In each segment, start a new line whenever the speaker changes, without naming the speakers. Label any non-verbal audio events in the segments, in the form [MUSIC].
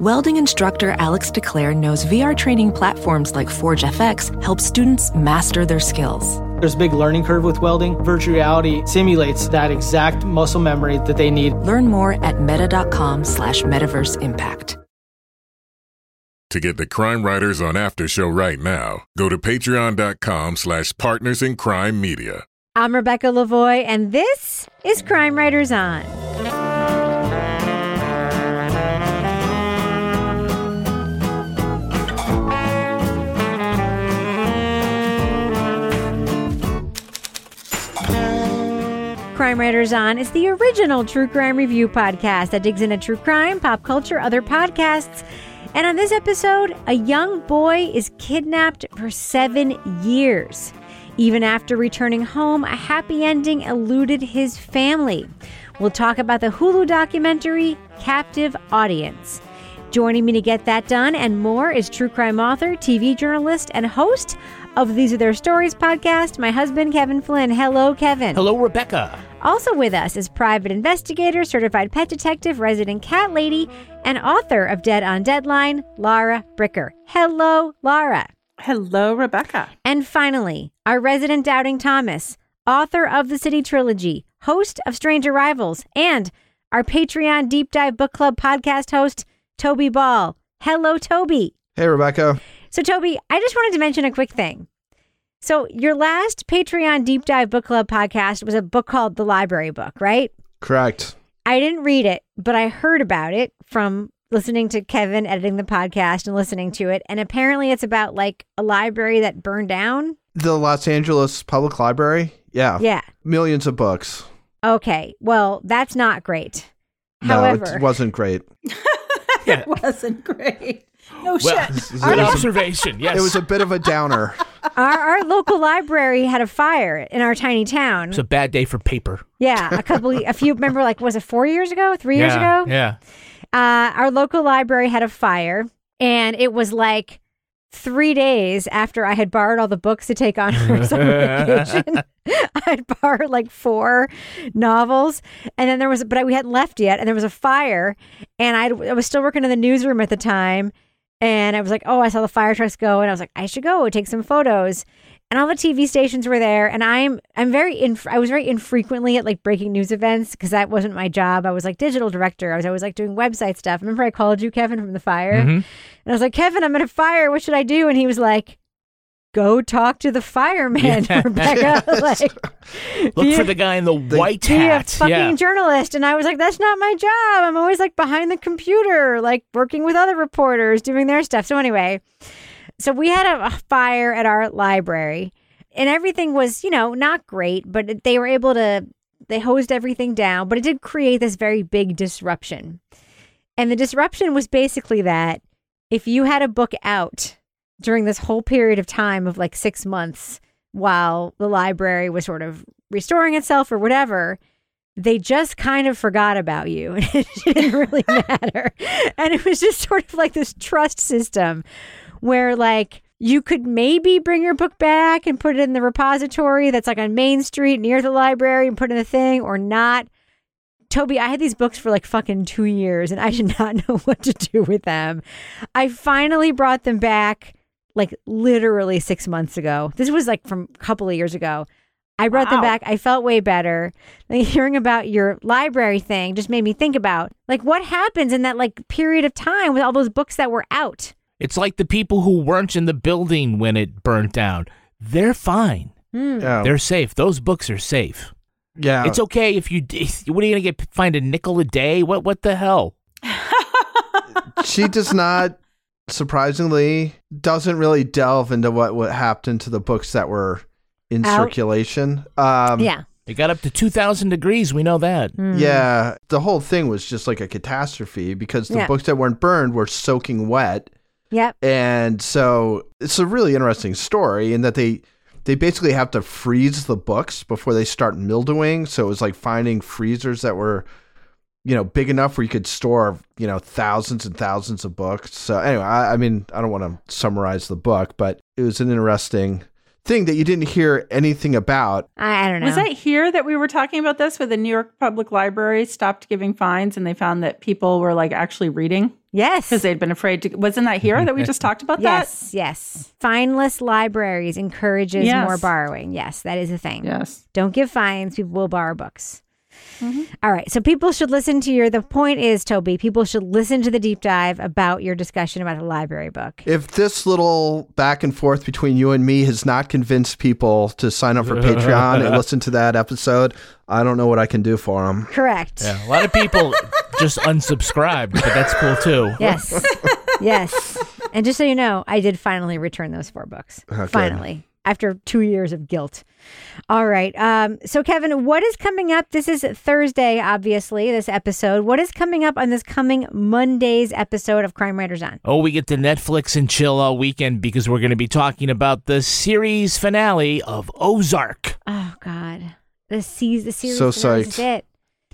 Welding instructor Alex DeClaire knows VR training platforms like Forge FX help students master their skills.
There's a big learning curve with welding. Virtual reality simulates that exact muscle memory that they need.
Learn more at meta.com slash metaverse impact.
To get the Crime Writers on After Show right now, go to patreon.com slash partners in crime media.
I'm Rebecca Lavoie, and this is Crime Writers On. Crime Writers On is the original true crime review podcast that digs into true crime, pop culture, other podcasts. And on this episode, a young boy is kidnapped for seven years. Even after returning home, a happy ending eluded his family. We'll talk about the Hulu documentary, Captive Audience. Joining me to get that done and more is true crime author, TV journalist, and host of These Are Their Stories podcast, my husband, Kevin Flynn. Hello, Kevin.
Hello, Rebecca.
Also with us is private investigator, certified pet detective, resident cat lady, and author of Dead on Deadline, Lara Bricker. Hello, Lara.
Hello, Rebecca.
And finally, our resident Doubting Thomas, author of the City Trilogy, host of Strange Arrivals, and our Patreon Deep Dive Book Club podcast host, Toby Ball. Hello, Toby.
Hey, Rebecca.
So, Toby, I just wanted to mention a quick thing. So, your last Patreon Deep Dive Book Club podcast was a book called The Library Book, right?
Correct.
I didn't read it, but I heard about it from listening to Kevin editing the podcast and listening to it. And apparently, it's about like a library that burned down.
The Los Angeles Public Library? Yeah.
Yeah.
Millions of books.
Okay. Well, that's not great.
No,
However,
it wasn't great. [LAUGHS]
It wasn't great. [GASPS] No
Well,
shit. [LAUGHS]
good observation. Yes. [LAUGHS]
It was a bit of a downer. [LAUGHS]
our, our local library had a fire in our tiny town.
It's a bad day for paper.
yeah. A couple, a few, remember, like, was it four years ago? Three years
yeah,
ago?
Yeah.
uh, our local library had a fire, and it was like three days after I had borrowed all the books to take on for summer vacation. I'd borrowed like four novels, and then there was, but we hadn't left yet, and there was a fire, and I'd, I was still working in the newsroom at the time, and I was like, oh, I saw the fire trucks go, and I was like, I should go take some photos. And all the TV stations were there, and I'm I'm very in I was very infrequently at like breaking news events because that wasn't my job. I was like digital director. I was always like doing website stuff. Remember I called you Kevin from the fire,
Mhm.
and I was like Kevin, I'm in a fire. What should I do? And he was like, Go talk to the fireman,
Yeah. [LAUGHS]
Rebecca. [LAUGHS] like,
Look
be
for
a-
the guy in the, white
be a
hat.
fucking
yeah.
journalist. And I was like, that's not my job. I'm always like behind the computer, like working with other reporters, doing their stuff. So anyway, so we had a, a fire at our library and everything was, you know, not great, but they were able to, they hosed everything down, but it did create this very big disruption. And the disruption was basically that if you had a book out during this whole period of time of like six months while the library was sort of restoring itself or whatever, they just kind of forgot about you. [LAUGHS] And it didn't really [LAUGHS] matter. And it was just sort of like this trust system where like you could maybe bring your book back and put it in the repository that's like on Main Street near the library and put in a thing or not. Toby, I had these books for like fucking two years and I did not [LAUGHS] know what to do with them. I finally brought them back like literally six months ago. This was like from a couple of years ago. I brought them back. I felt way better. Like, [LAUGHS] hearing about your library thing just made me think about like what happens in that like period of time with all those books that were out.
It's like the people who weren't in the building when it burnt down. They're fine.
Hmm.
Yeah.
They're safe. Those books are safe.
yeah.
It's okay if you. [LAUGHS] What are you gonna get? Find a nickel a day? What? What the hell?
she does not, surprisingly, doesn't really delve into what, what happened to the books that were in
Out.
circulation. Um,
yeah.
It got up to 2,000 degrees. We know that.
Hmm.
Yeah, the whole thing was just like a catastrophe because the
Yeah.
books that weren't burned were soaking wet.
Yep.
And so it's a really interesting story in that they they basically have to freeze the books before they start mildewing. So it was like finding freezers that were, you know, big enough where you could store, you know, thousands and thousands of books. So anyway, I, I mean, I don't want to summarize the book, but it was an interesting thing that you didn't hear anything about.
I, I don't know.
Was that here that we were talking about this, where the New York Public Library stopped giving fines and they found that people were like actually reading
yes.
because they'd been afraid to? Wasn't that here that we just [LAUGHS] talked about that?
Yes, yes. Fineless libraries encourages
Yes.
more borrowing. Yes, that is a thing.
Yes.
Don't give fines. People will borrow books.
Mm-hmm.
All right. So people should listen to your. The point is, Toby, people should listen to the deep dive about your discussion about the library book.
If this little back and forth between you and me has not convinced people to sign up for [LAUGHS] Patreon and listen to that episode, I don't know what I can do for them.
Correct.
Yeah, a lot of people just unsubscribed, but that's cool too.
Yes. [LAUGHS] yes. And just so you know, I did finally return those four books.
Okay.
Finally. After two years of guilt. All right. Um, so, Kevin, what is coming up? This is Thursday, obviously, this episode. What is coming up on this coming Monday's episode of Crime Writers On?
Oh, we get to Netflix and chill all weekend because we're going to be talking about the series finale of Ozark.
Oh, God. The, seas, the series.
So
finale. This is
psyched.
it.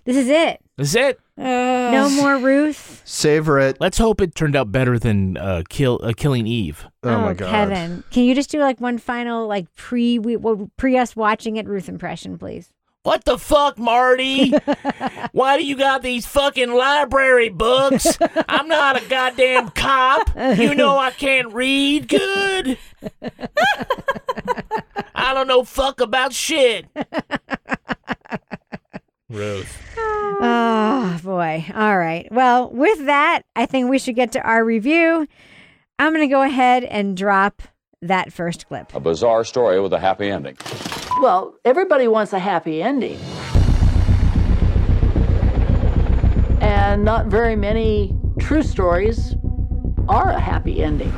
This is it.
Is it?
No more Ruth.
Savor it.
Let's hope it turned out better than uh, kill uh, Killing Eve.
Oh, my God.
Kevin. Can you just do like one final, like pre we, well, pre us watching it Ruth impression, please?
What the fuck, Marty? [LAUGHS] Why do you got these fucking library books? I'm not a goddamn cop. You know I can't read good. [LAUGHS] I don't know fuck about shit. [LAUGHS] Ruth.
Ah, oh boy. All right. Well, with that, I think we should get to our review. I'm going to go ahead and drop that first clip.
A bizarre story with a happy ending.
Well, everybody wants a happy ending. And not very many true stories are a happy ending.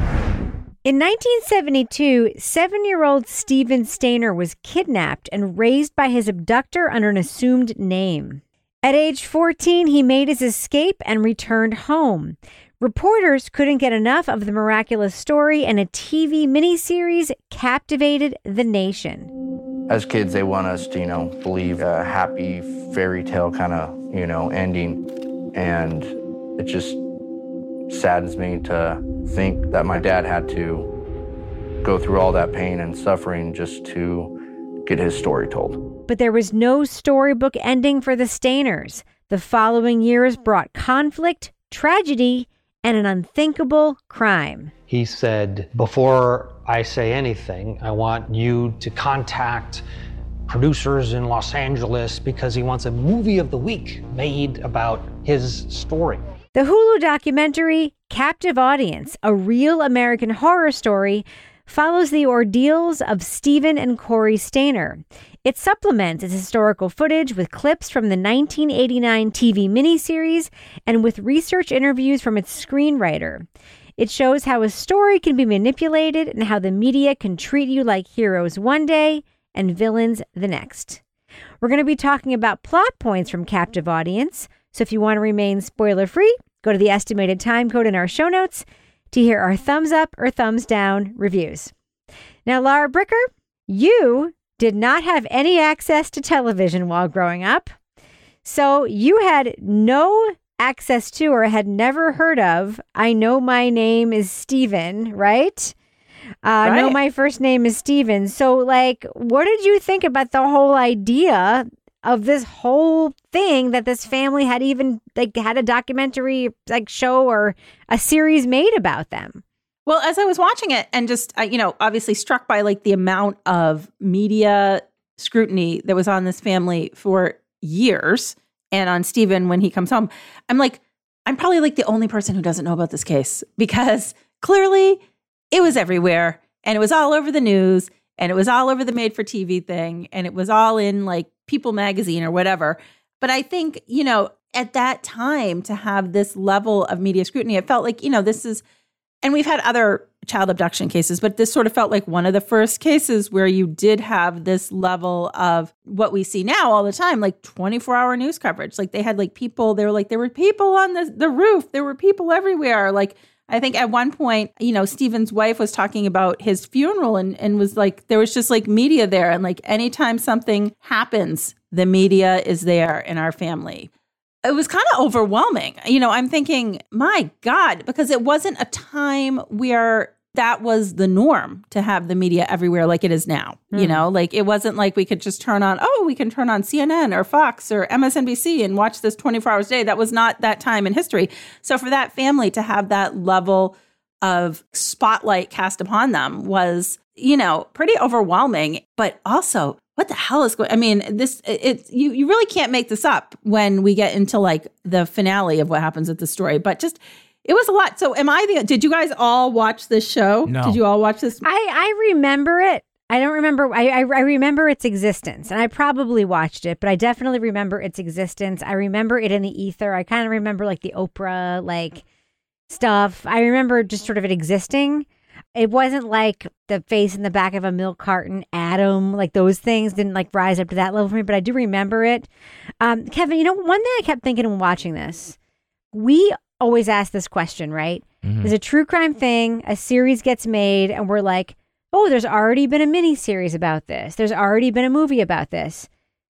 In 1972, seven year old Steven Stayner was kidnapped and raised by his abductor under an assumed name. At age 14, he made his escape and returned home. Reporters couldn't get enough of the miraculous story, and a TV miniseries captivated the nation.
As kids, they want us to, you know, believe a happy fairy tale kind of, you know, ending. And it just saddens me to think that my dad had to go through all that pain and suffering just to get his story told.
But there was no storybook ending for the Stayners. The following years brought conflict, tragedy, and an unthinkable crime.
He said, Before I say anything, I want you to contact producers in Los Angeles because he wants a movie of the week made about his story.
The Hulu documentary Captive Audience, a real American horror story, follows the ordeals of Steven and Cary Stayner. It supplements its historical footage with clips from the 1989 TV miniseries and with research interviews from its screenwriter. It shows how a story can be manipulated and how the media can treat you like heroes one day and villains the next. We're going to be talking about plot points from Captive Audience, so if you want to remain spoiler free, go to the estimated time code in our show notes to hear our thumbs up or thumbs down reviews. Now, Laura Bricker, you did not have any access to television while growing up. So you had no access to or had never heard of I Know My Name is Steven, right? Uh, No,
Right.
my first name is Steven. So, like, what did you think about the whole idea of this whole thing that this family had even like had a documentary like show or a series made about them?
Well, as I was watching it and just, uh, you know, obviously struck by like the amount of media scrutiny that was on this family for years and on Steven when he comes home, I'm like, I'm probably like the only person who doesn't know about this case because clearly it was everywhere and it was all over the news and it was all over the made for TV thing and it was all in like People magazine or whatever. But I think, you know, at that time to have this level of media scrutiny, it felt like, you know, this is And we've had other child abduction cases, but this sort of felt like one of the first cases where you did have this level of what we see now all the time, like 24 hour news coverage. Like they had like people, they were like, there were people on the, the roof, there were people everywhere. Like I think at one point, you know, Steven's wife was talking about his funeral and, and was like, there was just like media there. And like anytime something happens, the media is there in our family it was kind of overwhelming. You know, I'm thinking, my God, because it wasn't a time where that was the norm to have the media everywhere like it is now. Mm. You hmm. know, like it wasn't like we could just turn on, oh, we can turn on CNN or Fox or MSNBC and watch this 24 hours a day. That was not that time in history. So for that family to have that level of spotlight cast upon them was, you know, pretty overwhelming, but also what the hell is going I mean, this it's you you really can't make this up when we get into like the finale of what happens at the story, but just it was a lot. So am I the did you guys all watch this show?
No.
Did you all watch this?
I I remember it. I don't remember I, I I remember its existence and I probably watched it, but I definitely remember its existence. I remember it in the ether. I kind of remember like the Oprah like stuff. I remember just sort of it existing it wasn't like the face in the back of a milk carton, Adam, like those things didn't like rise up to that level for me, but I do remember it. Um, Kevin, you know, one thing I kept thinking when watching this, we always ask this question, right? Mm-hmm. There's a true crime thing, a series gets made, and we're like, oh, there's already been a mini series about this. There's already been a movie about this.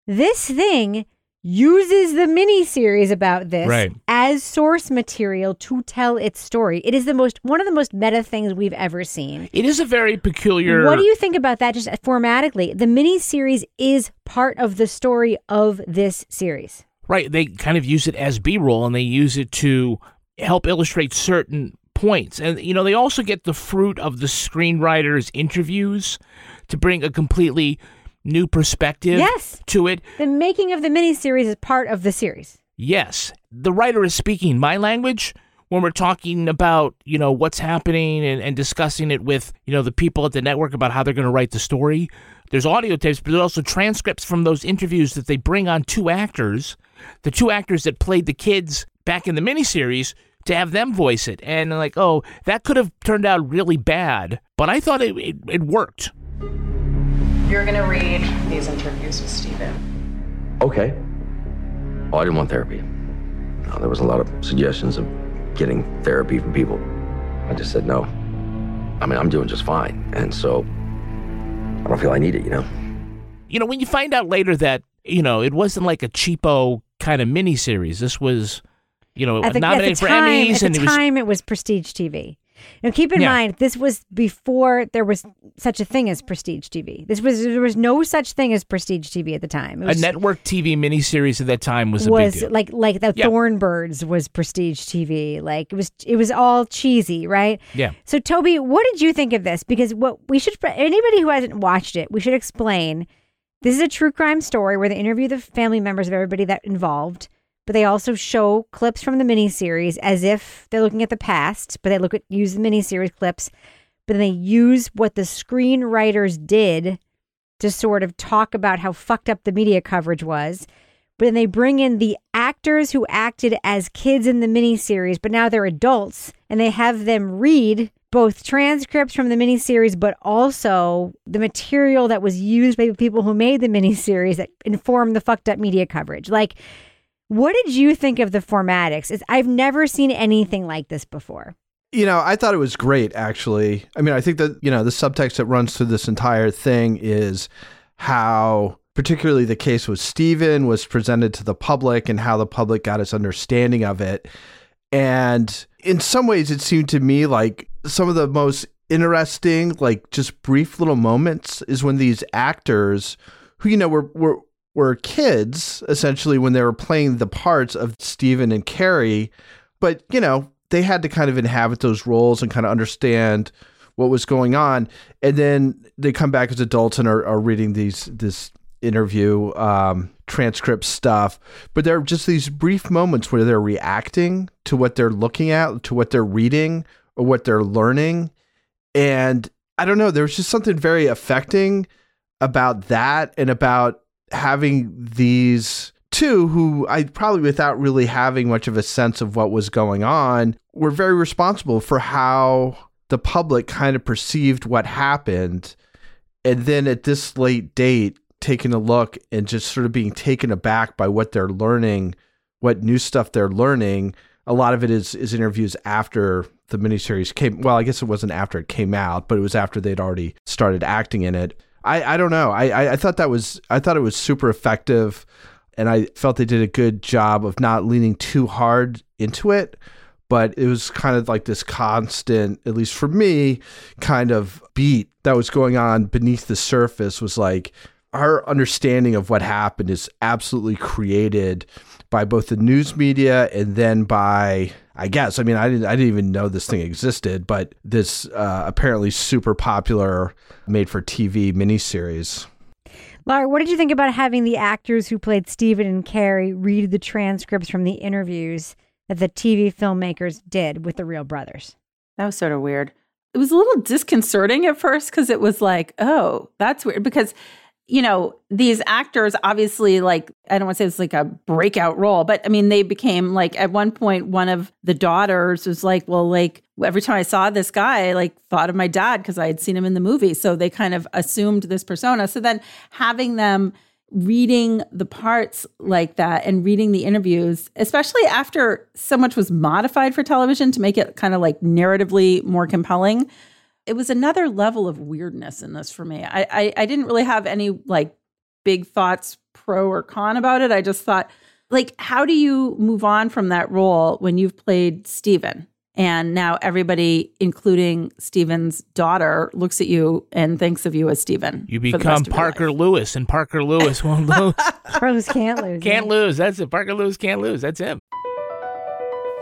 This thing uses the mini series about this
right.
as source material to tell its story. It is the most one of the most meta things we've ever seen.
It is a very peculiar
What do you think about that just formatically? The mini series is part of the story of this series.
Right, they kind of use it as B-roll and they use it to help illustrate certain points. And you know, they also get the fruit of the screenwriter's interviews to bring a completely new perspective
yes.
to it.
The making of the miniseries is part of the series.
Yes. The writer is speaking my language when we're talking about, you know, what's happening and, and discussing it with, you know, the people at the network about how they're going to write the story. There's audio tapes, but there's also transcripts from those interviews that they bring on two actors, the two actors that played the kids back in the miniseries, to have them voice it. And like, oh, that could have turned out really bad, but I thought it, it, it worked.
You're going to read these interviews with Steven.
Okay. Oh, I didn't want therapy. No, there was a lot of suggestions of getting therapy from people. I just said no. I mean, I'm doing just fine. And so I don't feel I need it, you know?
You know, when you find out later that, you know, it wasn't like a cheapo kind of miniseries, this was, you know,
at the,
nominated
at the
for
time,
Emmys.
At
and
the
it was,
time, it was prestige TV. Now, keep in
Yeah.
mind, this was before there was such a thing as prestige TV. This was there was no such thing as prestige TV at the time. It
a network TV miniseries at that time was a
was like like the
Yeah.
Thorn Birds was prestige TV. Like it was it was all cheesy, right?
Yeah.
So Toby, what did you think of this? Because what we should anybody who hasn't watched it, we should explain. This is a true crime story where they interview the family members of everybody that involved, but they also show clips from the miniseries as if they're looking at the past, but they look at use the miniseries clips, but then they use what the screenwriters did to sort of talk about how fucked up the media coverage was. But then they bring in the actors who acted as kids in the miniseries, but now they're adults, and they have them read both transcripts from the miniseries, but also the material that was used by the people who made the miniseries that informed the fucked up media coverage. Like, what did you think of the formatics? It's, I've never seen anything like this before.
You know, I thought it was great, actually. I mean, I think that, you know, the subtext that runs through this entire thing is how, particularly the case with Steven, was presented to the public and how the public got its understanding of it. And in some ways, it seemed to me like some of the most interesting, like just brief little moments is when these actors who, you know, were, were, were kids essentially when they were playing the parts of Steven and Cary, but you know, they had to kind of inhabit those roles and kind of understand what was going on. And then they come back as adults and are, are reading these this interview um, transcript stuff. But there are just these brief moments where they're reacting to what they're looking at, to what they're reading, or what they're learning. And I don't know, there's just something very affecting about that and about having these two who I probably without really having much of a sense of what was going on, were very responsible for how the public kind of perceived what happened. And then at this late date, taking a look and just sort of being taken aback by what they're learning, what new stuff they're learning. A lot of it is is interviews after the miniseries came. Well, I guess it wasn't after it came out, but it was after they'd already started acting in it. I, I don't know. I, I, I thought that was I thought it was super effective, and I felt they did a good job of not leaning too hard into it. But it was kind of like this constant, at least for me, kind of beat that was going on beneath the surface. Was like our understanding of what happened is absolutely created by both the news media and then by I guess I mean I didn't I didn't even know this thing existed, but this uh, apparently super popular made for TV miniseries.
Laura, what did you think about having the actors who played Steven and Cary read the transcripts from the interviews that the TV filmmakers did with the real brothers?
That was sort of weird. It was a little disconcerting at first because it was like, oh, that's weird. Because you know, these actors obviously like I don't want to say it's like a breakout role, but I mean they became like at one point one of the daughters was like, well, like every time I saw this guy, I like thought of my dad because I had seen him in the movie. So they kind of assumed this persona. So then having them reading the parts like that and reading the interviews, especially after so much was modified for television to make it kind of like narratively more compelling it was another level of weirdness in this for me. I, I, I didn't really have any like big thoughts pro or con about it. I just thought, like, how do you move on from that role when you've played Steven? And now everybody, including Steven's daughter, looks at you and thinks of you as Steven.
You become Parker Lewis, and Parker Lewis won't [LAUGHS] lose.
Pros can't lose.
Can't lose. That's it. Parker Lewis can't lose. That's him.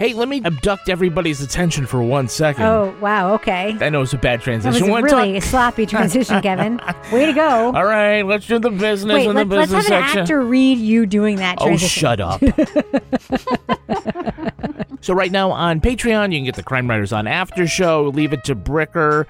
Hey, let me abduct everybody's attention for one second.
Oh, wow. Okay.
I know it's a bad
That
transition.
was a
One
really
talk-
sloppy transition, [LAUGHS] Kevin. Way to go.
All right, let's do the business
Wait,
in the
let, let's
business
have an
section.
actor read you doing that
Oh,
transition.
shut up. [LAUGHS] [LAUGHS] so right now on Patreon, you can get the Crime Writers on After Show. Leave it to Bricker,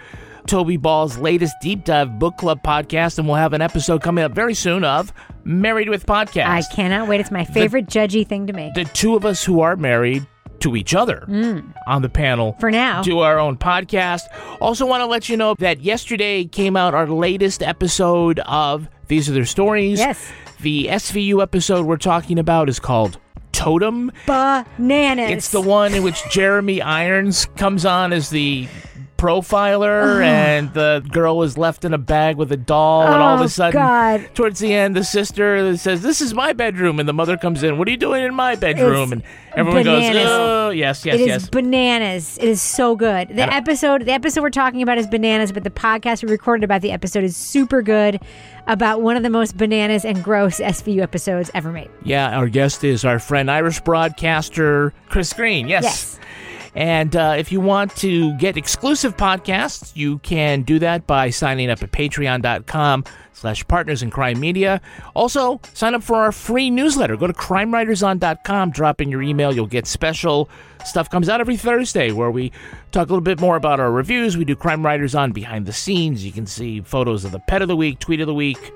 Toby Ball's latest deep dive book club podcast, and we'll have an episode coming up very soon of Married with Podcast.
I cannot wait. It's my favorite judgy thing to make.
the two of us who are married to each other
Mm.
on the panel
For now.
do our own podcast. Also, want to let you know that yesterday came out our latest episode of These Are Their Stories.
Yes.
The SVU episode we're talking about is called Totem.
Bananas.
It's the one in which Jeremy Irons comes on as the profiler oh. and the girl is left in a bag with a doll and all of
Oh,
a sudden
God.
towards the end the sister says this is my bedroom and the mother comes in what are you doing in my bedroom
It's
and everyone
bananas.
goes oh yes yes
It is
yes
bananas. It is so good. The episode, the episode we're talking about is bananas, but the podcast we recorded about the episode is super good. About one of the most bananas and gross SVU episodes ever made.
Yeah, our guest is our friend Irish broadcaster Chris Green. Yes.
Yes.
And uh, if you want to get exclusive podcasts, you can do that by signing up at patreon.com slash partners in crime media. Also, sign up for our free newsletter. Go to crimewriterson.com, drop in your email. You'll get special stuff comes out every Thursday where we talk a little bit more about our reviews. We do Crime Writers on behind the scenes. You can see photos of the pet of the week, tweet of the week,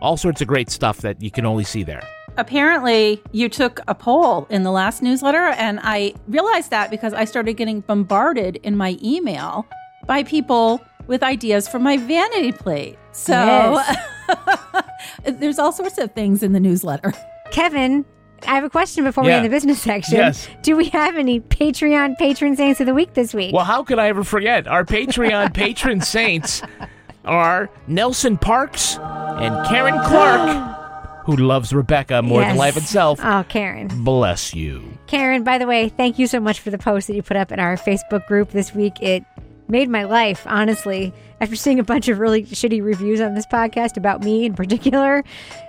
all sorts of great stuff that you can only see there.
Apparently, you took a poll in the last newsletter, and I realized that because I started getting bombarded in my email by people with ideas for my vanity plate. So
Yes. [LAUGHS]
there's all sorts of things in the newsletter.
Kevin, I have a question before we end the business section.
Yes.
Do we have any Patreon patron saints of the week this week?
Well, how could I ever forget? Our Patreon [LAUGHS] patron saints are Nelson Parks and Karen Clark, [GASPS] [GASPS] [GASPS] who loves Rebecca more
Yes.
than life itself.
Oh, Karen.
Bless you.
Karen, by the way, thank you so much for the post that you put up in our Facebook group this week. It made my life, honestly. After seeing a bunch of really shitty reviews on this podcast about me in particular,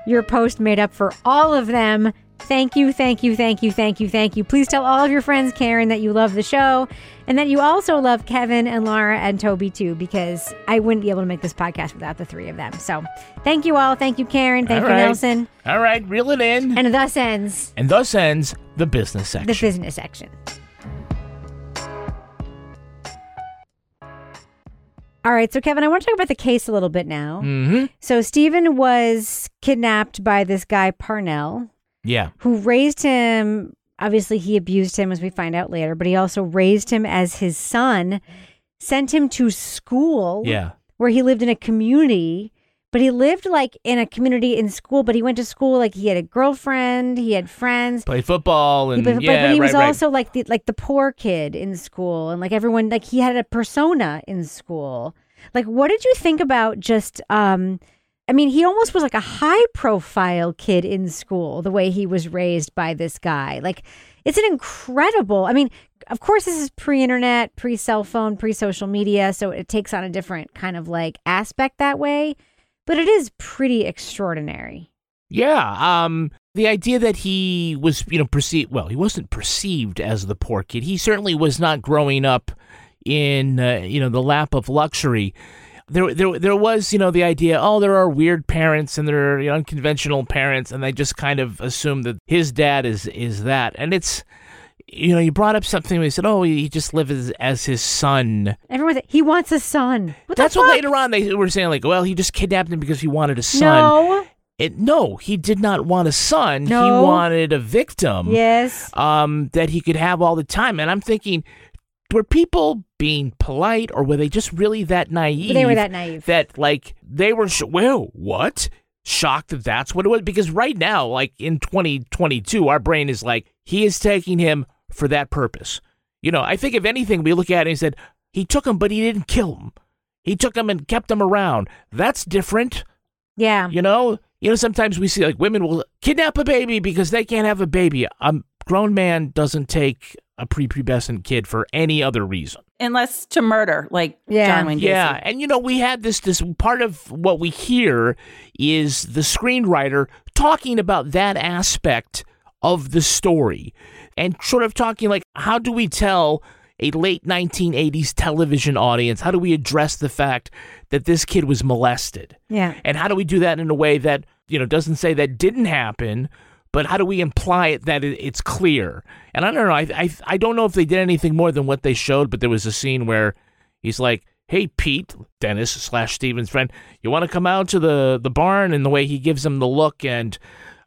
your post made up for all of them. Thank you, thank you, thank you, thank you, thank you. Please tell all of your friends, Karen, that you love the show and that you also love Kevin and Laura and Toby too, because I wouldn't be able to make this podcast without the three of them. So thank you all. Thank you, Karen. Thank
All
you,
right.
Nelson.
All right, reel it in.
And thus ends
And thus ends the business section.
the business section. All right, so Kevin, I want to talk about the case a little bit now.
Mm-hmm.
So Steven was kidnapped by this guy Parnell,
Yeah.
who raised him. Obviously, he abused him, as we find out later, but he also raised him as his son, sent him to school
Yeah.
where he lived in a community. But he lived like in a community in school, but he went to school like he had a girlfriend, he had friends.
Played football and
but, but-
yeah,
but he was
right, right.
also like the like the poor kid in school, and like everyone, like he had a persona in school. Like, what did you think about just? um I mean, he almost was like a high profile kid in school, the way he was raised by this guy. Like, it's an incredible. I mean, of course, this is pre internet, pre cell phone, pre social media, so it takes on a different kind of like aspect that way. But it is pretty extraordinary.
Yeah, um, the idea that he was, you know, perceived. Well, he wasn't perceived as the poor kid. He certainly was not growing up in, uh, you know, the lap of luxury. There, there, there was, you know, the idea. Oh, there are weird parents and there are you know, unconventional parents, and they just kind of assume that his dad is is that. And it's, you know, you brought up something. Where he said, "Oh, he just lives as, as his son."
Everyone, he wants a son. What
That's what later on they were saying, like, well, he just kidnapped him because he wanted a son.
No.
It, no, he did not want a son. He wanted a victim.
Yes.
Um, that he could have all the time. And I'm thinking, were people being polite or were they just really that naive?
They were that naive.
That, like, they were, sh- well, what? Shocked that that's what it was? Because right now, like in 2022, our brain is like, he is taking him for that purpose. You know, I think if anything, we look at it and said, he took him, but he didn't kill him. He took him and kept him around. That's different.
Yeah.
You know, you know. Sometimes we see like women will kidnap a baby because they can't have a baby. A grown man doesn't take a prepubescent kid for any other reason.
Unless to murder, like
Yeah.
John Wayne Gacy.
Yeah, and you know we had this. This part of what we hear is the screenwriter talking about that aspect of the story, and sort of talking like, how do we tell a late 1980s television audience? How do we address the fact that this kid was molested?
Yeah.
And how do we do that in a way that, you know, doesn't say that didn't happen, but how do we imply it that it, it's clear? And I don't know. I, I I don't know if they did anything more than what they showed, but there was a scene where he's like, "Hey, Pete, Dennis slash Steven's friend, you want to come out to the the barn?" And the way he gives him the look, and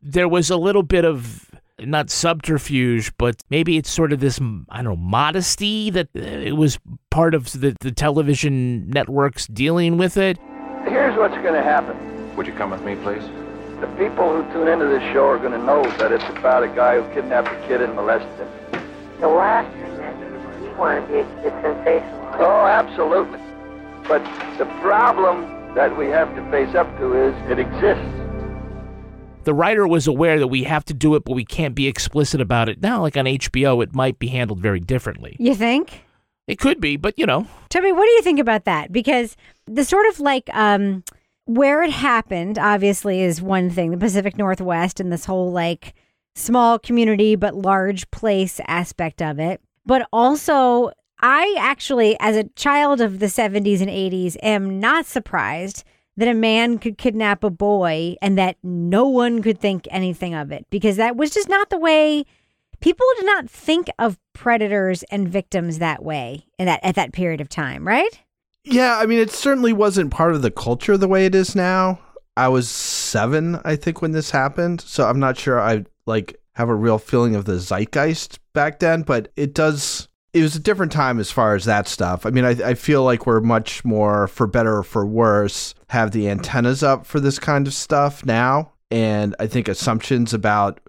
there was a little bit of not subterfuge, but maybe it's sort of this I don't know modesty that uh, it was part of the the television networks dealing with it.
Here's what's going to happen.
Would you come with me, please?
The people who tune into this show are going to know that it's about a guy who kidnapped a kid and molested him.
The last thing that we want to be is sensational.
Oh, absolutely. But the problem that we have to face up to is it exists.
the writer was aware that we have to do it, but we can't be explicit about it. Now, like on HBO, it might be handled very differently.
You think?
It could be, but you know,
Toby, what do you think about that? Because the sort of like um where it happened, obviously, is one thing, the Pacific Northwest and this whole like small community but large place aspect of it. But also, I actually, as a child of the 70s and 80s, am not surprised that a man could kidnap a boy and that no one could think anything of it because that was just not the way people did not think of predators and victims that way in that at that period of time, right?
Yeah, I mean, it certainly wasn't part of the culture the way it is now. I was seven, I think, when this happened, so I'm not sure I like have a real feeling of the zeitgeist back then. But it does it was a different time as far as that stuff. I mean, I, I feel like we're much more, for better or for worse, have the antennas up for this kind of stuff now. And I think assumptions about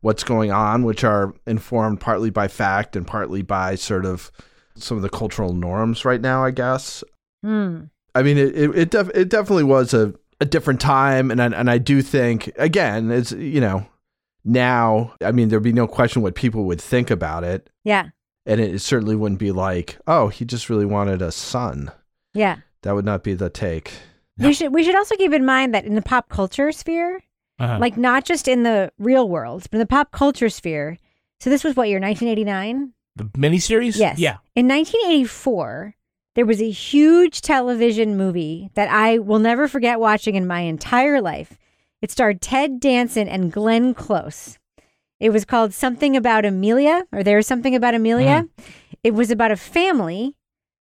what's going on, which are informed partly by fact and partly by sort of some of the cultural norms right now, I guess.
Hmm.
I mean, it it it, def- it definitely was a, a different time, and I, and I do think again, it's you know now. I mean, there'd be no question what people would think about it,
Yeah.
and it certainly wouldn't be like, oh, he just really wanted a son.
Yeah.
That would not be the take.
We should we should also keep in mind that in the pop culture sphere,
Uh-huh.
like not just in the real world, but in the pop culture sphere. So this was what year 1989?
The miniseries?
Yes.
Yeah.
In 1984, there was a huge television movie that I will never forget watching in my entire life. It starred Ted Danson and Glenn Close. It was called Something About Amelia, or There's Something About Amelia. Mm-hmm. It was about a family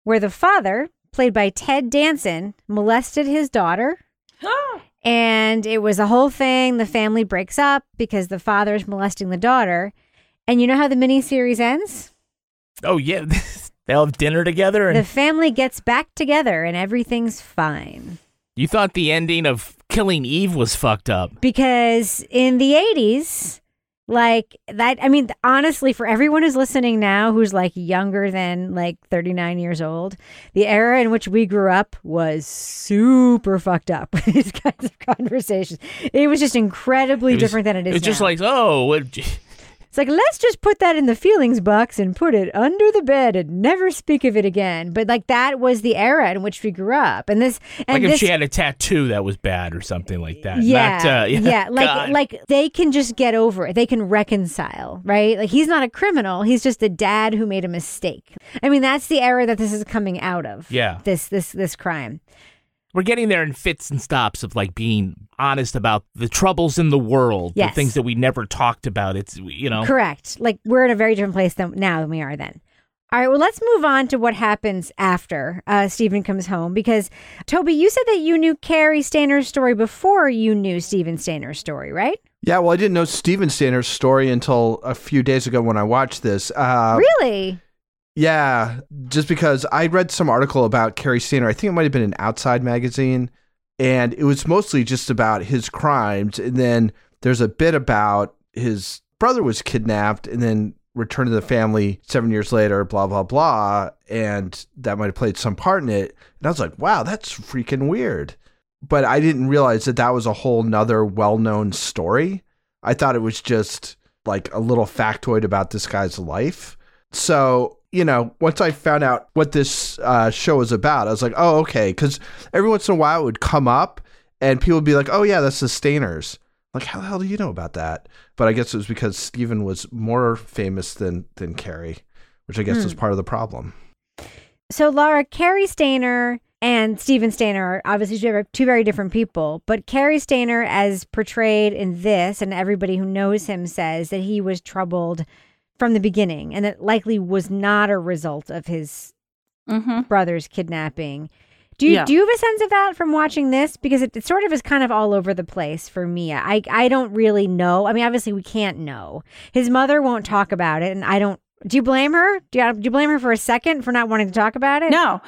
where the father, played by Ted Danson, molested his daughter. [GASPS] and it was a whole thing. The family breaks up because the father is molesting the daughter. And you know how the miniseries ends?
Oh yeah, [LAUGHS] they all have dinner together, and
The family gets back together and everything's fine.
you thought the ending of Killing Eve was fucked up.
Because in the 80s, like that, I mean, honestly, for everyone who's listening now who's like younger than like 39 years old, the era in which we grew up was super fucked up [LAUGHS] with these kinds of conversations. It was just incredibly
was-
different than it is
It's just like, oh, what,
It's like let's just put that in the feelings box and put it under the bed and never speak of it again. But like that was the era in which we grew up, and this and
like if
this,
she had a tattoo that was bad or something like that.
yeah,
Not, uh, [LAUGHS]
yeah, like
God.
like they can just get over it. They can reconcile, right? Like he's not a criminal. He's just a dad who made a mistake. I mean, that's the era that this is coming out of.
Yeah.
this this this crime.
We're getting there in fits and stops of like being honest about the troubles in the world,
Yes.
the things that we never talked about. It's you know,
Correct. Like we're in a very different place than now than we are then. All right, well, let's move on to what happens after uh, Steven comes home because Toby, you said that you knew Cary Stayner's story before you knew Steven Stayner's story, right?
Yeah, well, I didn't know Steven Stayner's story until a few days ago when I watched this. Uh,
really?
Yeah, just because I read some article about Cary Stayner. I think it might have been an Outside magazine, and it was mostly just about his crimes. And then there's a bit about his brother was kidnapped and then returned to the family seven years later, blah, blah, blah. And that might have played some part in it. And I was like, wow, that's freaking weird. But I didn't realize that that was a whole nother well known story. I thought it was just like a little factoid about this guy's life. So, you know, once I found out what this uh, show was about, I was like, oh, okay. Because every once in a while it would come up and people would be like, oh, yeah, that's the Stayners. Like, how the hell do you know about that? But I guess it was because Steven was more famous than, than Cary, which I guess
Hmm.
was part of the problem.
So, Laura, Cary Stayner and Steven Stayner are obviously two very different people, but Cary Stayner, as portrayed in this, and everybody who knows him says that he was troubled from the beginning and that likely was not a result of his mm-hmm. brother's kidnapping. Do you
Yeah.
do you have a sense of that from watching this? Because it, it sort of is kind of all over the place for me. I I don't really know. I mean, obviously we can't know. His mother won't talk about it, and I don't. Do you blame her? Do you, do you blame her for a second for not wanting to talk about it?
No.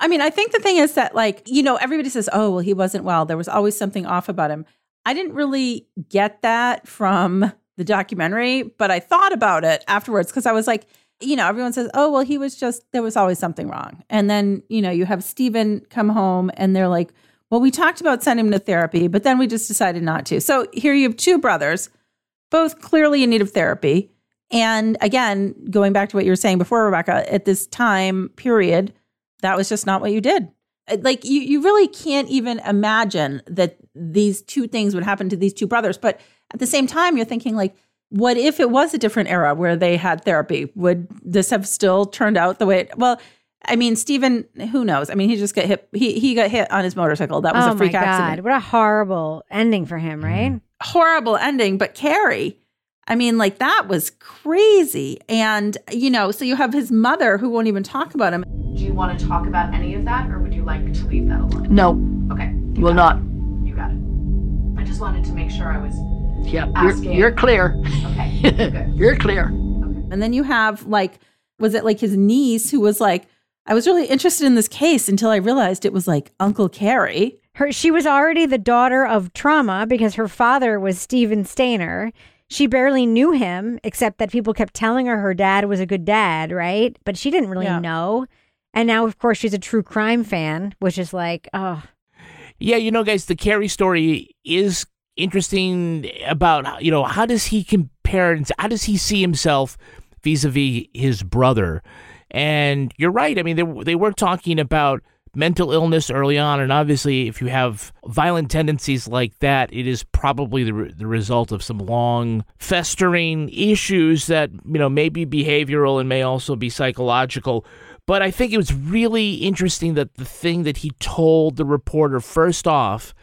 I mean, I think the thing is that, like, you know, everybody says, oh, well, he wasn't well. There was always something off about him. I didn't really get that from the documentary, but I thought about it afterwards because I was like, you know, everyone says, oh, well, he was just, there was always something wrong. And then, you know, you have Steven come home and they're like, well, we talked about sending him to therapy, but then we just decided not to. So here you have two brothers, both clearly in need of therapy. And again, going back to what you were saying before, Rebecca, at this time period, that was just not what you did. Uh, Like you, you really can't even imagine that these two things would happen to these two brothers. But at the same time, you're thinking like, what if it was a different era where they had therapy? Would this have still turned out the way? It, well, I mean, Steven, who knows? I mean, he just got hit. He he got hit on his motorcycle. That was
oh
a freak
my God.
accident.
What a horrible ending for him, right? Mm-hmm.
Horrible ending. But Cary, I mean, like that was crazy. And you know, so you have his mother who won't even talk about him.
Do you want to talk about any of that, or would you like to leave that alone?
No,
Okay.
You will not.
You got it. I just wanted to make sure I was.
Yep, you're, you're clear. [LAUGHS]
Okay. Good.
You're clear.
And then you have like was it like his niece who was like, I was really interested in this case until I realized it was like Uncle Cary.
Her she was already the daughter of trauma because her father was Steven Stayner. She barely knew him except that people kept telling her her dad was a good dad, right? But she didn't really
Yeah.
know. And now of course she's a true crime fan, which is like, oh,
Yeah, you know, guys, the Cary story is interesting about you know how does he compare and how does he see himself vis-a-vis his brother? And you're right. I mean they, they were talking about mental illness early on and obviously if you have violent tendencies like that it is probably the, re- the result of some long festering issues that you know may be behavioral and may also be psychological. But i think it was really interesting that the thing that he told the reporter first off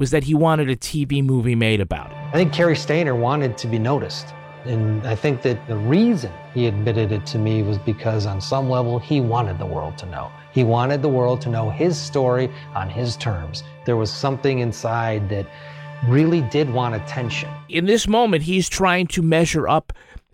was that he wanted a tv movie made about it
I think Cary Stayner wanted to be noticed. And I think that the reason he admitted it to me was because, on some level, he wanted the world to know. He wanted the world to know his story on his terms. There was something inside that really did want attention.
in this moment, he's trying to measure up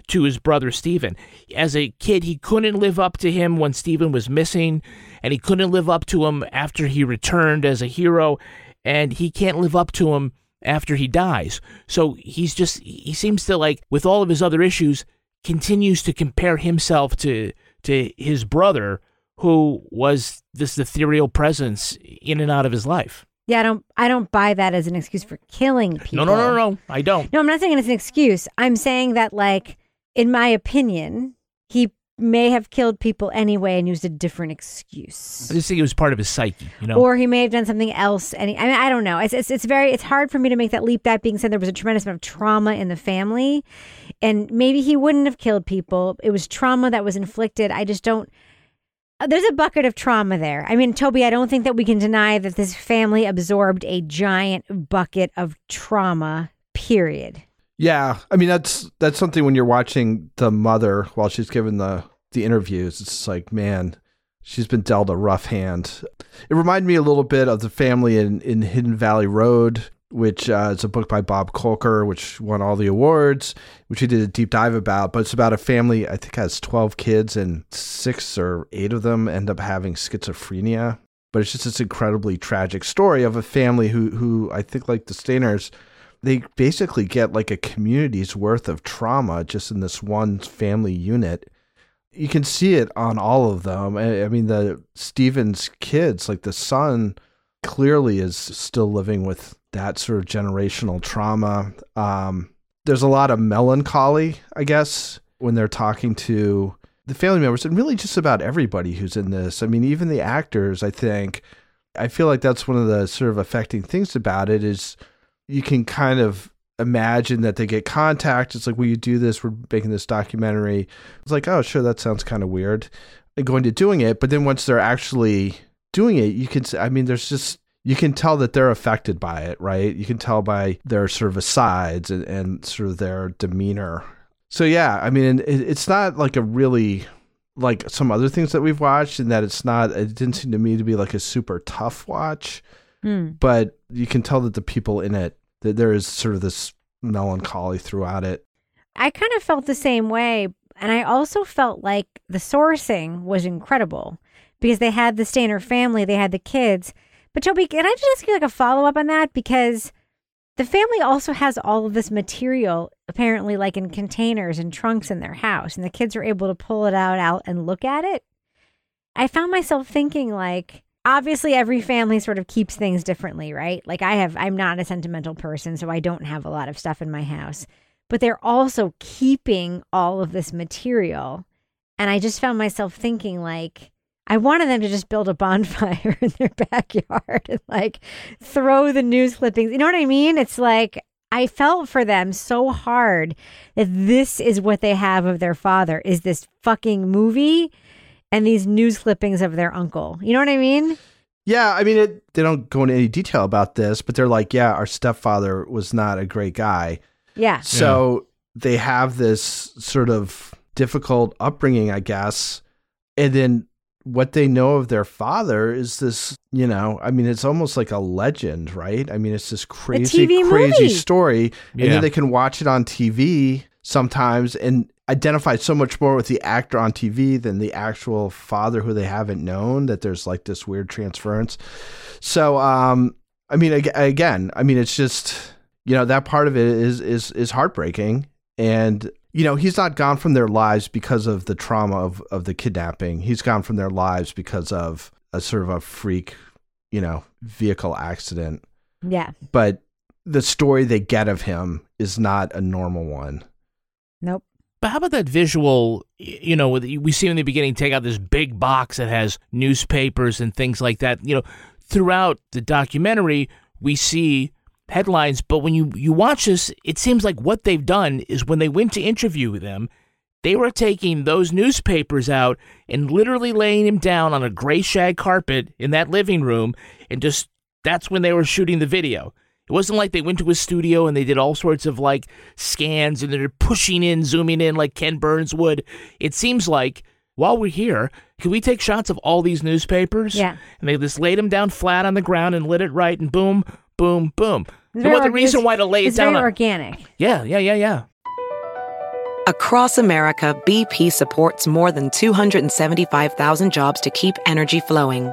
to his brother Steven. As a kid, he couldn't live up to him when Steven was missing, and he couldn't live up to him after he returned as a hero, and he can't live up to him after he dies. So he's just, he seems to like, with all of his other issues, continues to compare himself to to his brother who was this ethereal presence in and out of his life.
yeah, I don't I don't buy that as an excuse for killing people.
No, no, no, no, I don't.
No, I'm not saying it's an excuse. I'm saying that, like, in my opinion, he may have killed people anyway and used a different excuse.
I just think it was part of his psyche, you know.
Or he may have done something else. Any, I mean, I don't know. It's, it's it's very it's hard for me to make that leap. That being said, there was a tremendous amount of trauma in the family, and maybe he wouldn't have killed people. It was trauma that was inflicted. I just don't. uh, There's a bucket of trauma there. I mean, Toby, I don't think that we can deny that this family absorbed a giant bucket of trauma. Period.
Yeah, I mean that's that's something when you're watching the mother while she's giving the the interviews. It's like, man, she's been dealt a rough hand. It reminded me a little bit of the family in in Hidden Valley Road, which uh, is a book by Bob Kolker, which won all the awards, which he did a deep dive about. But it's about a family I think has twelve kids, and six or eight of them end up having schizophrenia. But it's just this incredibly tragic story of a family who who I think like the Stayners they basically get like a community's worth of trauma just in this one family unit. You can see it on all of them. I, mean, the Stevens kids, like the son, clearly is still living with that sort of generational trauma. Um, there's a lot of melancholy, I guess, when they're talking to the family members and really just about everybody who's in this. I mean, even the actors, I think. I feel like that's one of the sort of affecting things about it is you can kind of imagine that they get contact. It's like, will you do this? We're making this documentary. It's like, oh, sure, that sounds kind of weird. And going to doing it, but then once they're actually doing it, you can. I mean, there's just you can tell that they're affected by it, right? You can tell by their sort of asides and, and sort of their demeanor. So yeah, I mean, it, it's not like a really like some other things that we've watched, in that it's not. It didn't seem to me to be like a super tough watch
Hmm.
but you can tell that the people in it that there is sort of this melancholy throughout it.
I kind of felt the same way. And I also felt like the sourcing was incredible because they had the Stayner family, they had the kids. But Toby, can I just ask you like a follow up on that? Because the family also has all of this material, apparently, like in containers and trunks in their house, and the kids are able to pull it out, out and look at it. I found myself thinking, like, obviously, every family sort of keeps things differently, right? Like, I have, I'm not a sentimental person, so I don't have a lot of stuff in my house but they're also keeping all of this material. And I just found myself thinking, like, I wanted them to just build a bonfire [LAUGHS] in their backyard and like throw the news clippings. You know what I mean? It's like I felt for them so hard that this is what they have of their father is this fucking movie and these news clippings of their uncle. You know what I mean?
Yeah, I mean, it, they don't go into any detail about this, but they're like, yeah, our stepfather was not a great guy.
Yeah.
So they have this sort of difficult upbringing, I guess. And then what they know of their father is this, you know, I mean, it's almost like a legend, right? I mean, it's this crazy, crazy
movie.
story. And then they can watch it on TV sometimes. And identify so much more with the actor on TV than the actual father who they haven't known that there's like this weird transference. So um I mean again, I mean it's just you know that part of it is is is heartbreaking and you know he's not gone from their lives because of the trauma of of the kidnapping. He's gone from their lives because of a sort of a freak, you know, vehicle accident.
Yeah.
But the story they get of him is not a normal one.
Nope.
But how about that visual? You know, we see in the beginning take out this big box that has newspapers and things like that. You know, throughout the documentary, we see headlines, but when you you watch this, it seems like what they've done is when they went to interview them, they were taking those newspapers out and literally laying him down on a gray shag carpet in that living room, and just that's when they were shooting the video. It wasn't like they went to a studio and they did all sorts of like scans and they're pushing in, zooming in like Ken Burns would. It seems like while we're here, can we take shots of all these newspapers?
Yeah.
And they just laid them down flat on the ground and lit it right, and boom, boom, boom. No other reason why to lay it
it's
down.
very
on-
organic.
yeah, yeah, yeah, yeah.
Across America, BP supports more than 275,000 jobs to keep energy flowing.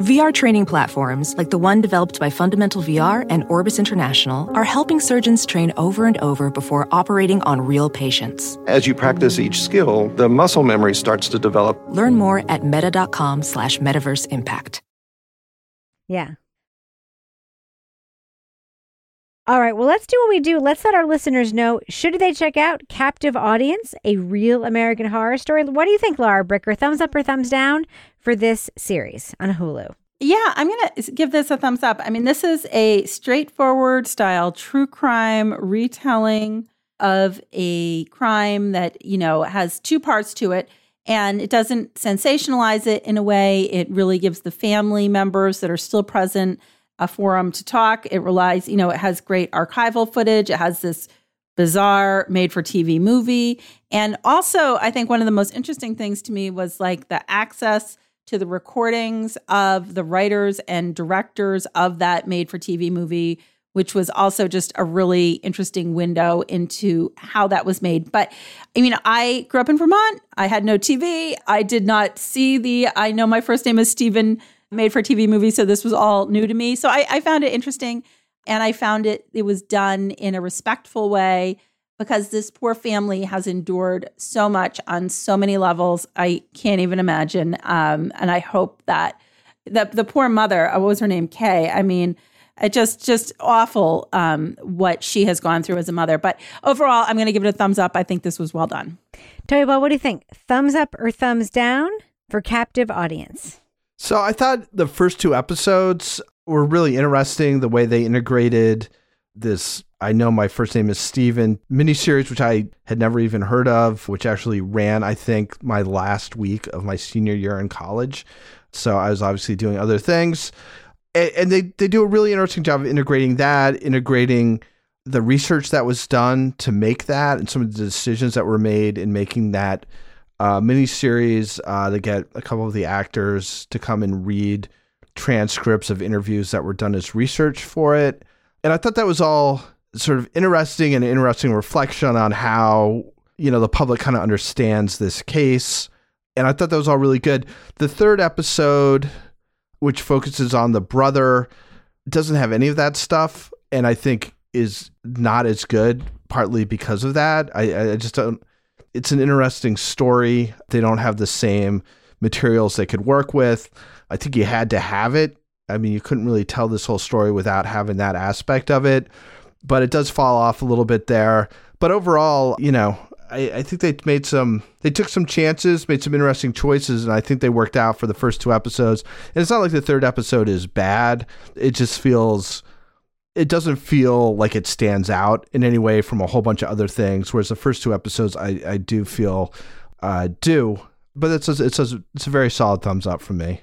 VR training platforms, like the one developed by Fundamental VR and Orbis International, are helping surgeons train over and over before operating on real patients.
As you practice each skill, the muscle memory starts to develop.
Learn more at meta.com slash metaverse impact.
Yeah. All right, well, let's do what we do. Let's let our listeners know should they check out Captive Audience, a real American horror story? What do you think, Lara Bricker? Thumbs up or thumbs down for this series on Hulu?
Yeah, I'm going to give this a thumbs up. I mean, this is a straightforward style true crime retelling of a crime that, you know, has two parts to it. And it doesn't sensationalize it in a way. It really gives the family members that are still present a forum to talk. It relies, you know, it has great archival footage. It has this bizarre made for TV movie. And also, I think one of the most interesting things to me was like the access to the recordings of the writers and directors of that made for TV movie, which was also just a really interesting window into how that was made. But I mean, I grew up in Vermont. I had no TV. I did not see the, I know my first name is Steven made for TV movie. So this was all new to me. So I, I found it interesting. And I found it, it was done in a respectful way because this poor family has endured so much on so many levels. I can't even imagine. Um, and I hope that the, the poor mother, uh, what was her name? Kay. I mean, it just just awful um, what she has gone through as a mother. But overall, I'm going to give it a thumbs up. I think this was well done.
Toby Ball, what do you think? Thumbs up or thumbs down for captive audience?
So I thought the first two episodes were really interesting. The way they integrated this I know my first name is Steven miniseries, which I had never even heard of, which actually ran, I think, my last week of my senior year in college. So I was obviously doing other things. And, and they, they do a really interesting job of integrating that, integrating the research that was done to make that, and some of the decisions that were made in making that uh, miniseries uh, to get a couple of the actors to come and read transcripts of interviews that were done as research for it. And I thought that was all sort of interesting and interesting reflection on how, you know, the public kind of understands this case. And I thought that was all really good. The third episode, which focuses on the brother, doesn't have any of that stuff. And I think is not as good, partly because of that. I, I just don't, it's an interesting story. They don't have the same materials they could work with. I think you had to have it. I mean, you couldn't really tell this whole story without having that aspect of it but it does fall off a little bit there. But overall, you know, I, I, think they made some, they took some chances, made some interesting choices, and I think they worked out for the first two episodes. And it's not like the third episode is bad. It just feels, it doesn't feel like it stands out in any way from a whole bunch of other things. Whereas the first two episodes, I, I do feel uh, do. But it's a, it's a, it's a very solid thumbs up from me.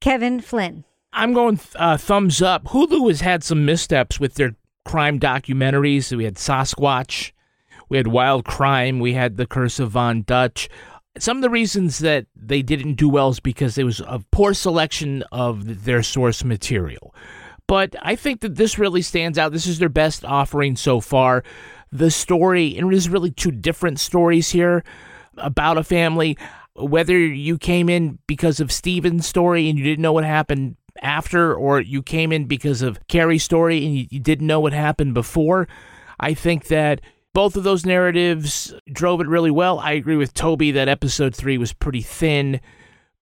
Kevin Flynn.
I'm going uh, thumbs up. Hulu has had some missteps with their crime documentaries. We had Sasquatch, we had Wild Crime, we had The Curse of Von Dutch. Some of the reasons that they didn't do well is because it was a poor selection of their source material. But I think that this really stands out. This is their best offering so far. The story, and there's really two different stories here about a family. Whether you came in because of Steven's story and you didn't know what happened after, or you came in because of Cary's story and you, you didn't know what happened before, I think that both of those narratives drove it really well. I agree with Toby that episode three was pretty thin,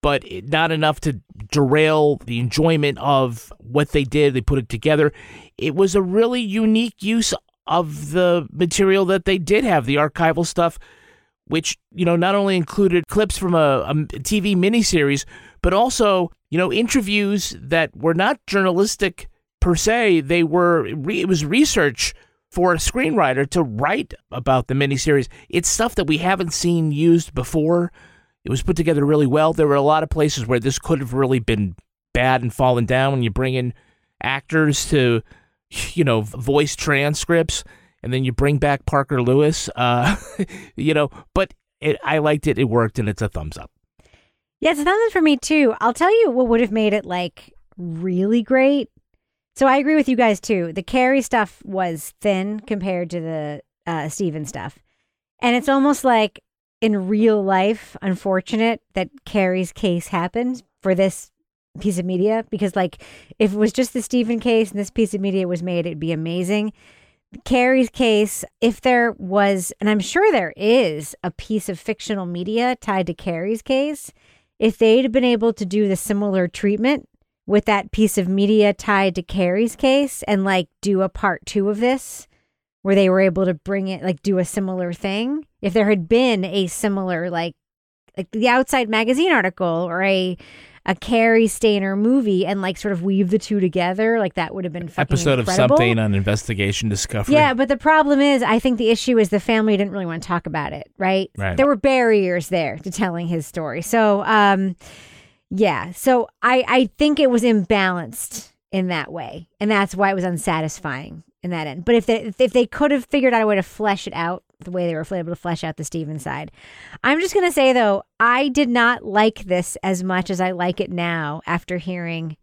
but not enough to derail the enjoyment of what they did. They put it together. It was a really unique use of the material that they did have, the archival stuff, which, you know, not only included clips from a, a TV miniseries, but also, you know, interviews that were not journalistic per se. They were, it was research for a screenwriter to write about the miniseries. It's stuff that we haven't seen used before. It was put together really well. There were a lot of places where this could have really been bad and fallen down when you bring in actors to, you know, voice transcripts and then you bring back Parker Lewis. Uh, [LAUGHS] you know, but it, I liked it. It worked, and it's a thumbs up.
Yeah, it's thumbs for me too. I'll tell you what would have made it like really great so I agree with you guys too. The Cary stuff was thin compared to the uh, Steven stuff. And it's almost like in real life, unfortunate that Cary's case happened for this piece of media because, like, if it was just the Steven case and this piece of media was made, it'd be amazing. Cary's case, if there was, and I'm sure there is, a piece of fictional media tied to Cary's case, if they'd been able to do the similar treatment with that piece of media tied to Cary's case and like do a part two of this where they were able to bring it like do a similar thing. If there had been a similar like like the outside magazine article or a a Cary Stayner movie and like sort of weave the two together, like that would have been
episode
incredible.
of something on Investigation Discovery.
Yeah, but the problem is, I think the issue is the family didn't really want to talk about it. Right?
Right.
There were barriers there to telling his story. So, um, yeah. So I, I think it was imbalanced in that way. And that's why it was unsatisfying in that end. But if they if they could have figured out a way to flesh it out the way they were able to flesh out the Steven side. I'm just gonna say though, I did not like this as much as I like it now after hearing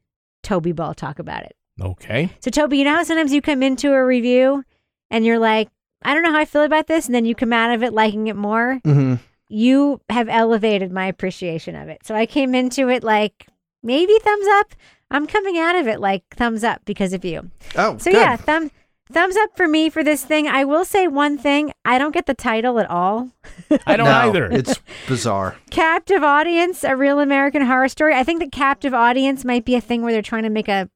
Toby Ball talk about it.
Okay.
So Toby, you know how sometimes you come into a review and you're like, I don't know how I feel about this, and then you come out of it liking it more.
Mm-hmm
you have elevated my appreciation of it. So I came into it like maybe thumbs up. I'm coming out of it like thumbs up because of you.
Oh,
so
good.
yeah, thumb thumbs up for me for this thing. I will say one thing: I don't get the title at all.
I don't
no,
either.
It's bizarre. [LAUGHS]
Captive audience, a real American horror story. I think the captive audience might be a thing where they're trying to make a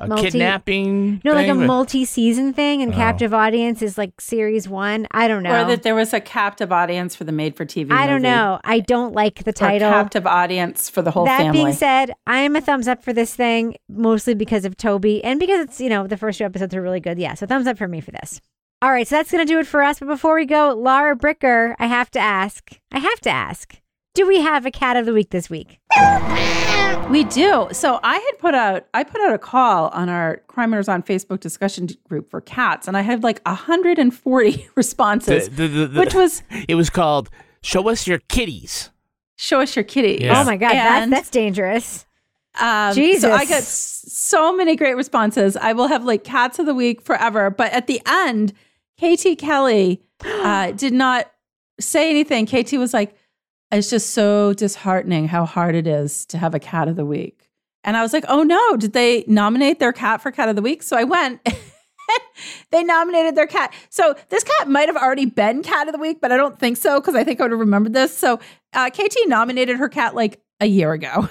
A
multi-
kidnapping.
no, like a
thing
multi-season thing, and
Oh.
captive audience is like series one. I don't know.
Or that there was a captive audience for the made for TV.
I don't
movie.
know. I don't like the
Or
title.
captive audience for the whole
that
family.
being said, I am a thumbs up for this thing, mostly because of Toby and because it's, you know, the first two episodes are really good. Yeah, so thumbs up for me for this. All right, so that's going to do it for us. But before we go, Lara Bricker, I have to ask, I have to ask, do we have a cat of the week this week?
We do. So I had put out I put out a call on our Crime Writers on Facebook discussion group for cats, and I had like 140 [LAUGHS] responses,
The- the- the- the-
which was [LAUGHS]
It was called "Show Us Your Kitties."
show us your kitty.
Yeah.
Oh my God, that's,
And-
that's dangerous.
Um,
Jesus.
So I got so many great responses. I will have like cats of the week forever. But at the end, KT Kelly [GASPS] uh, did not say anything. KT was like, it's just so disheartening how hard it is to have a cat of the week. And I was like, oh no, did they nominate their cat for cat of the week? So I went. [LAUGHS] they nominated their cat. So this cat might have already been cat of the week, but I don't think so because I think I would have remembered this. So uh, KT nominated her cat like a year ago.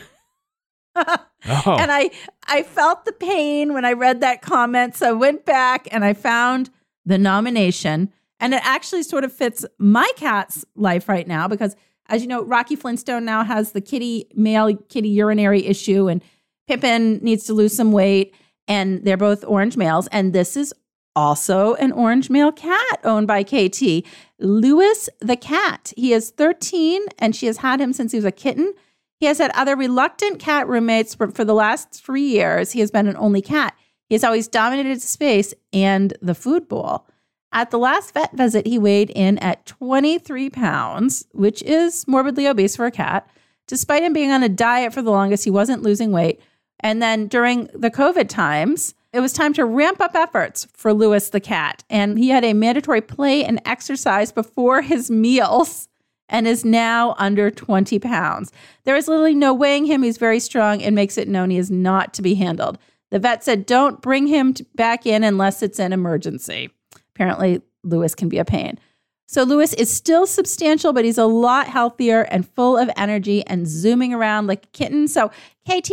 [LAUGHS]
Oh.
And I I felt the pain when I read that comment. So I went back and I found the nomination. And it actually sort of fits my cat's life right now because as you know, Rocky Flintstone now has the kitty male kitty urinary issue and Pippin needs to lose some weight and they're both orange males and this is also an orange male cat owned by KT, Lewis the cat. He is 13 and she has had him since he was a kitten. He has had other reluctant cat roommates for, for the last three years. He has been an only cat. He has always dominated space and the food bowl. At the last vet visit, he weighed in at 23 pounds, which is morbidly obese for a cat. Despite him being on a diet for the longest, he wasn't losing weight. And then during the COVID times, it was time to ramp up efforts for Lewis the cat. And he had a mandatory play and exercise before his meals and is now under 20 pounds. There is literally no weighing him. He's very strong and makes it known he is not to be handled. The vet said, don't bring him back in unless it's an emergency. Apparently, Lewis can be a pain. So Lewis is still substantial, but he's a lot healthier and full of energy and zooming around like a kitten. So, KT,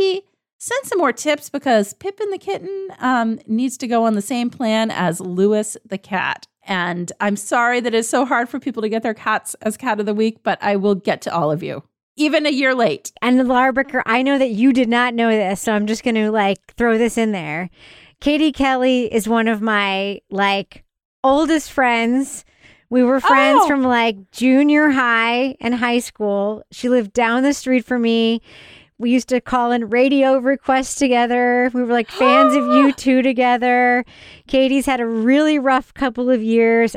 send some more tips because Pippin the kitten um, needs to go on the same plan as Lewis the cat. And I'm sorry that it's so hard for people to get their cats as cat of the week, but I will get to all of you, even a year late.
And Lara Bricker, I know that you did not know this, so I'm just going to like throw this in there. Katie Kelly is one of my like oldest friends. We were friends
Oh.
from like junior high and high school. She lived down the street from me. We used to call in radio requests together. We were like fans of you [GASPS] two together. Katie's had a really rough couple of years.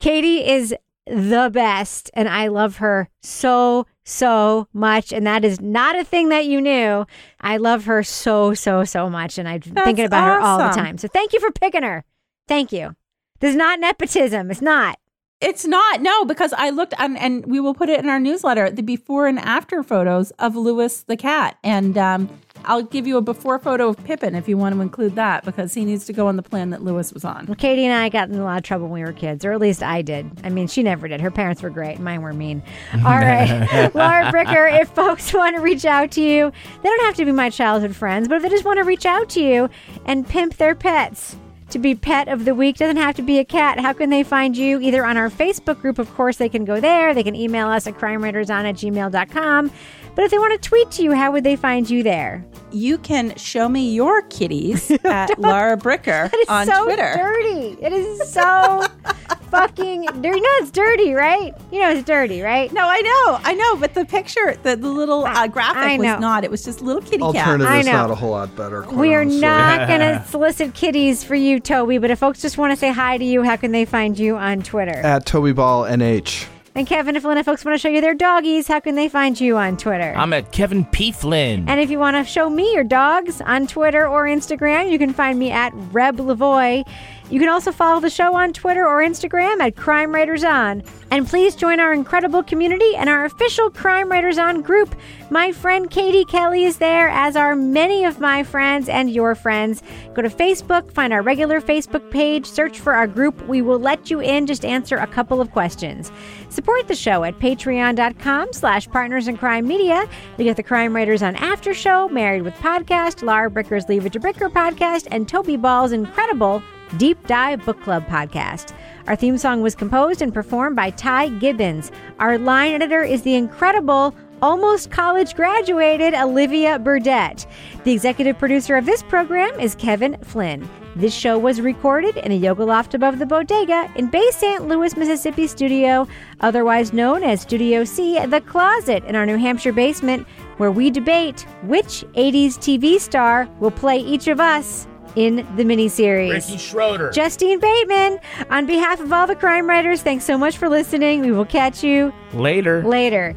Katie is the best, and I love her so, so much. And that is not a thing that you knew. I love her so, so, so much. And I'm
That's
thinking about her all the time. So thank you for picking her. Thank you. This is not nepotism. It's not.
It's not, no, because I looked and, and we will put it in our newsletter the before and after photos of Lewis the cat. And um, I'll give you a before photo of Pippin if you want to include that because he needs to go on the plan that Lewis was on.
Well, Katie and I got in a lot of trouble when we were kids, or at least I did. I mean, she never did. Her parents were great. Mine were mean. [LAUGHS] All right. Lara Bricker, if folks [LAUGHS] want to reach out to you, they don't have to be my childhood friends, but if they just want to reach out to you and pimp their pets, to be pet of the week doesn't have to be a cat. How can they find you? Either on our Facebook group, of course, they can go there. They can email us at crimewriterson at gmail.com. But if they want to tweet to you, how would they find you there?
You can show me your kitties [LAUGHS] at Lara Bricker on
so
Twitter.
dirty. It is so [LAUGHS] fucking dirty. No, it's dirty, right? You know it's dirty, right?
No, I know, I know, but the picture, the, the little uh, graphic was not. It was just little kitty cat.
Alternative
I
is
know.
not a whole lot better. quite
We are
honestly.
not going to solicit kitties for you, Toby, but if folks just want to say hi to you, how can they find you on Twitter?
At Toby Ball NH.
and Kevin, if Lena folks want to show you their doggies, how can they find you on Twitter?
I'm at Kevin P. Flynn.
And if you want to show me your dogs on Twitter or Instagram, you can find me at Reb Lavoie. You can also follow the show on Twitter or Instagram at Crime Writers On. And please join our incredible community and our official Crime Writers On group. My friend Katie Kelly is there, as are many of my friends and your friends. Go to Facebook, find our regular Facebook page, search for our group. We will let you in, just answer a couple of questions. Support the show at patreon.com slash partners in crime media. You get the Crime Writers on After Show, Married with Podcast, Lara Bricker's Leave It to Bricker podcast, and Toby Ball's incredible Deep Dive Book Club podcast. Our theme song was composed and performed by Ty Gibbons. Our line editor is the incredible, almost college graduated Olivia Burdett. The executive producer of this program is Kevin Flynn. This show was recorded in a yoga loft above the bodega in Bay St. Louis, Mississippi studio, otherwise known as Studio C, the closet in our New Hampshire basement, where we debate which 80s TV star will play each of us in the miniseries.
Ricky Schroder.
Justine Bateman, on behalf of all the crime writers, thanks so much for listening. We will catch you
Later.
later.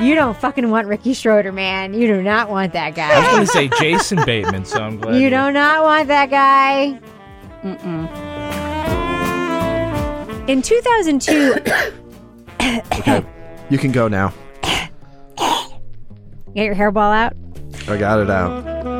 You don't fucking want Ricky Schroder, man. You do not want that guy.
I was going to say Jason Bateman, so I'm glad.
you do not want that guy. In 2002, [COUGHS] [COUGHS]
Okay. you can go now. [COUGHS]
get your hairball out.
I got it out.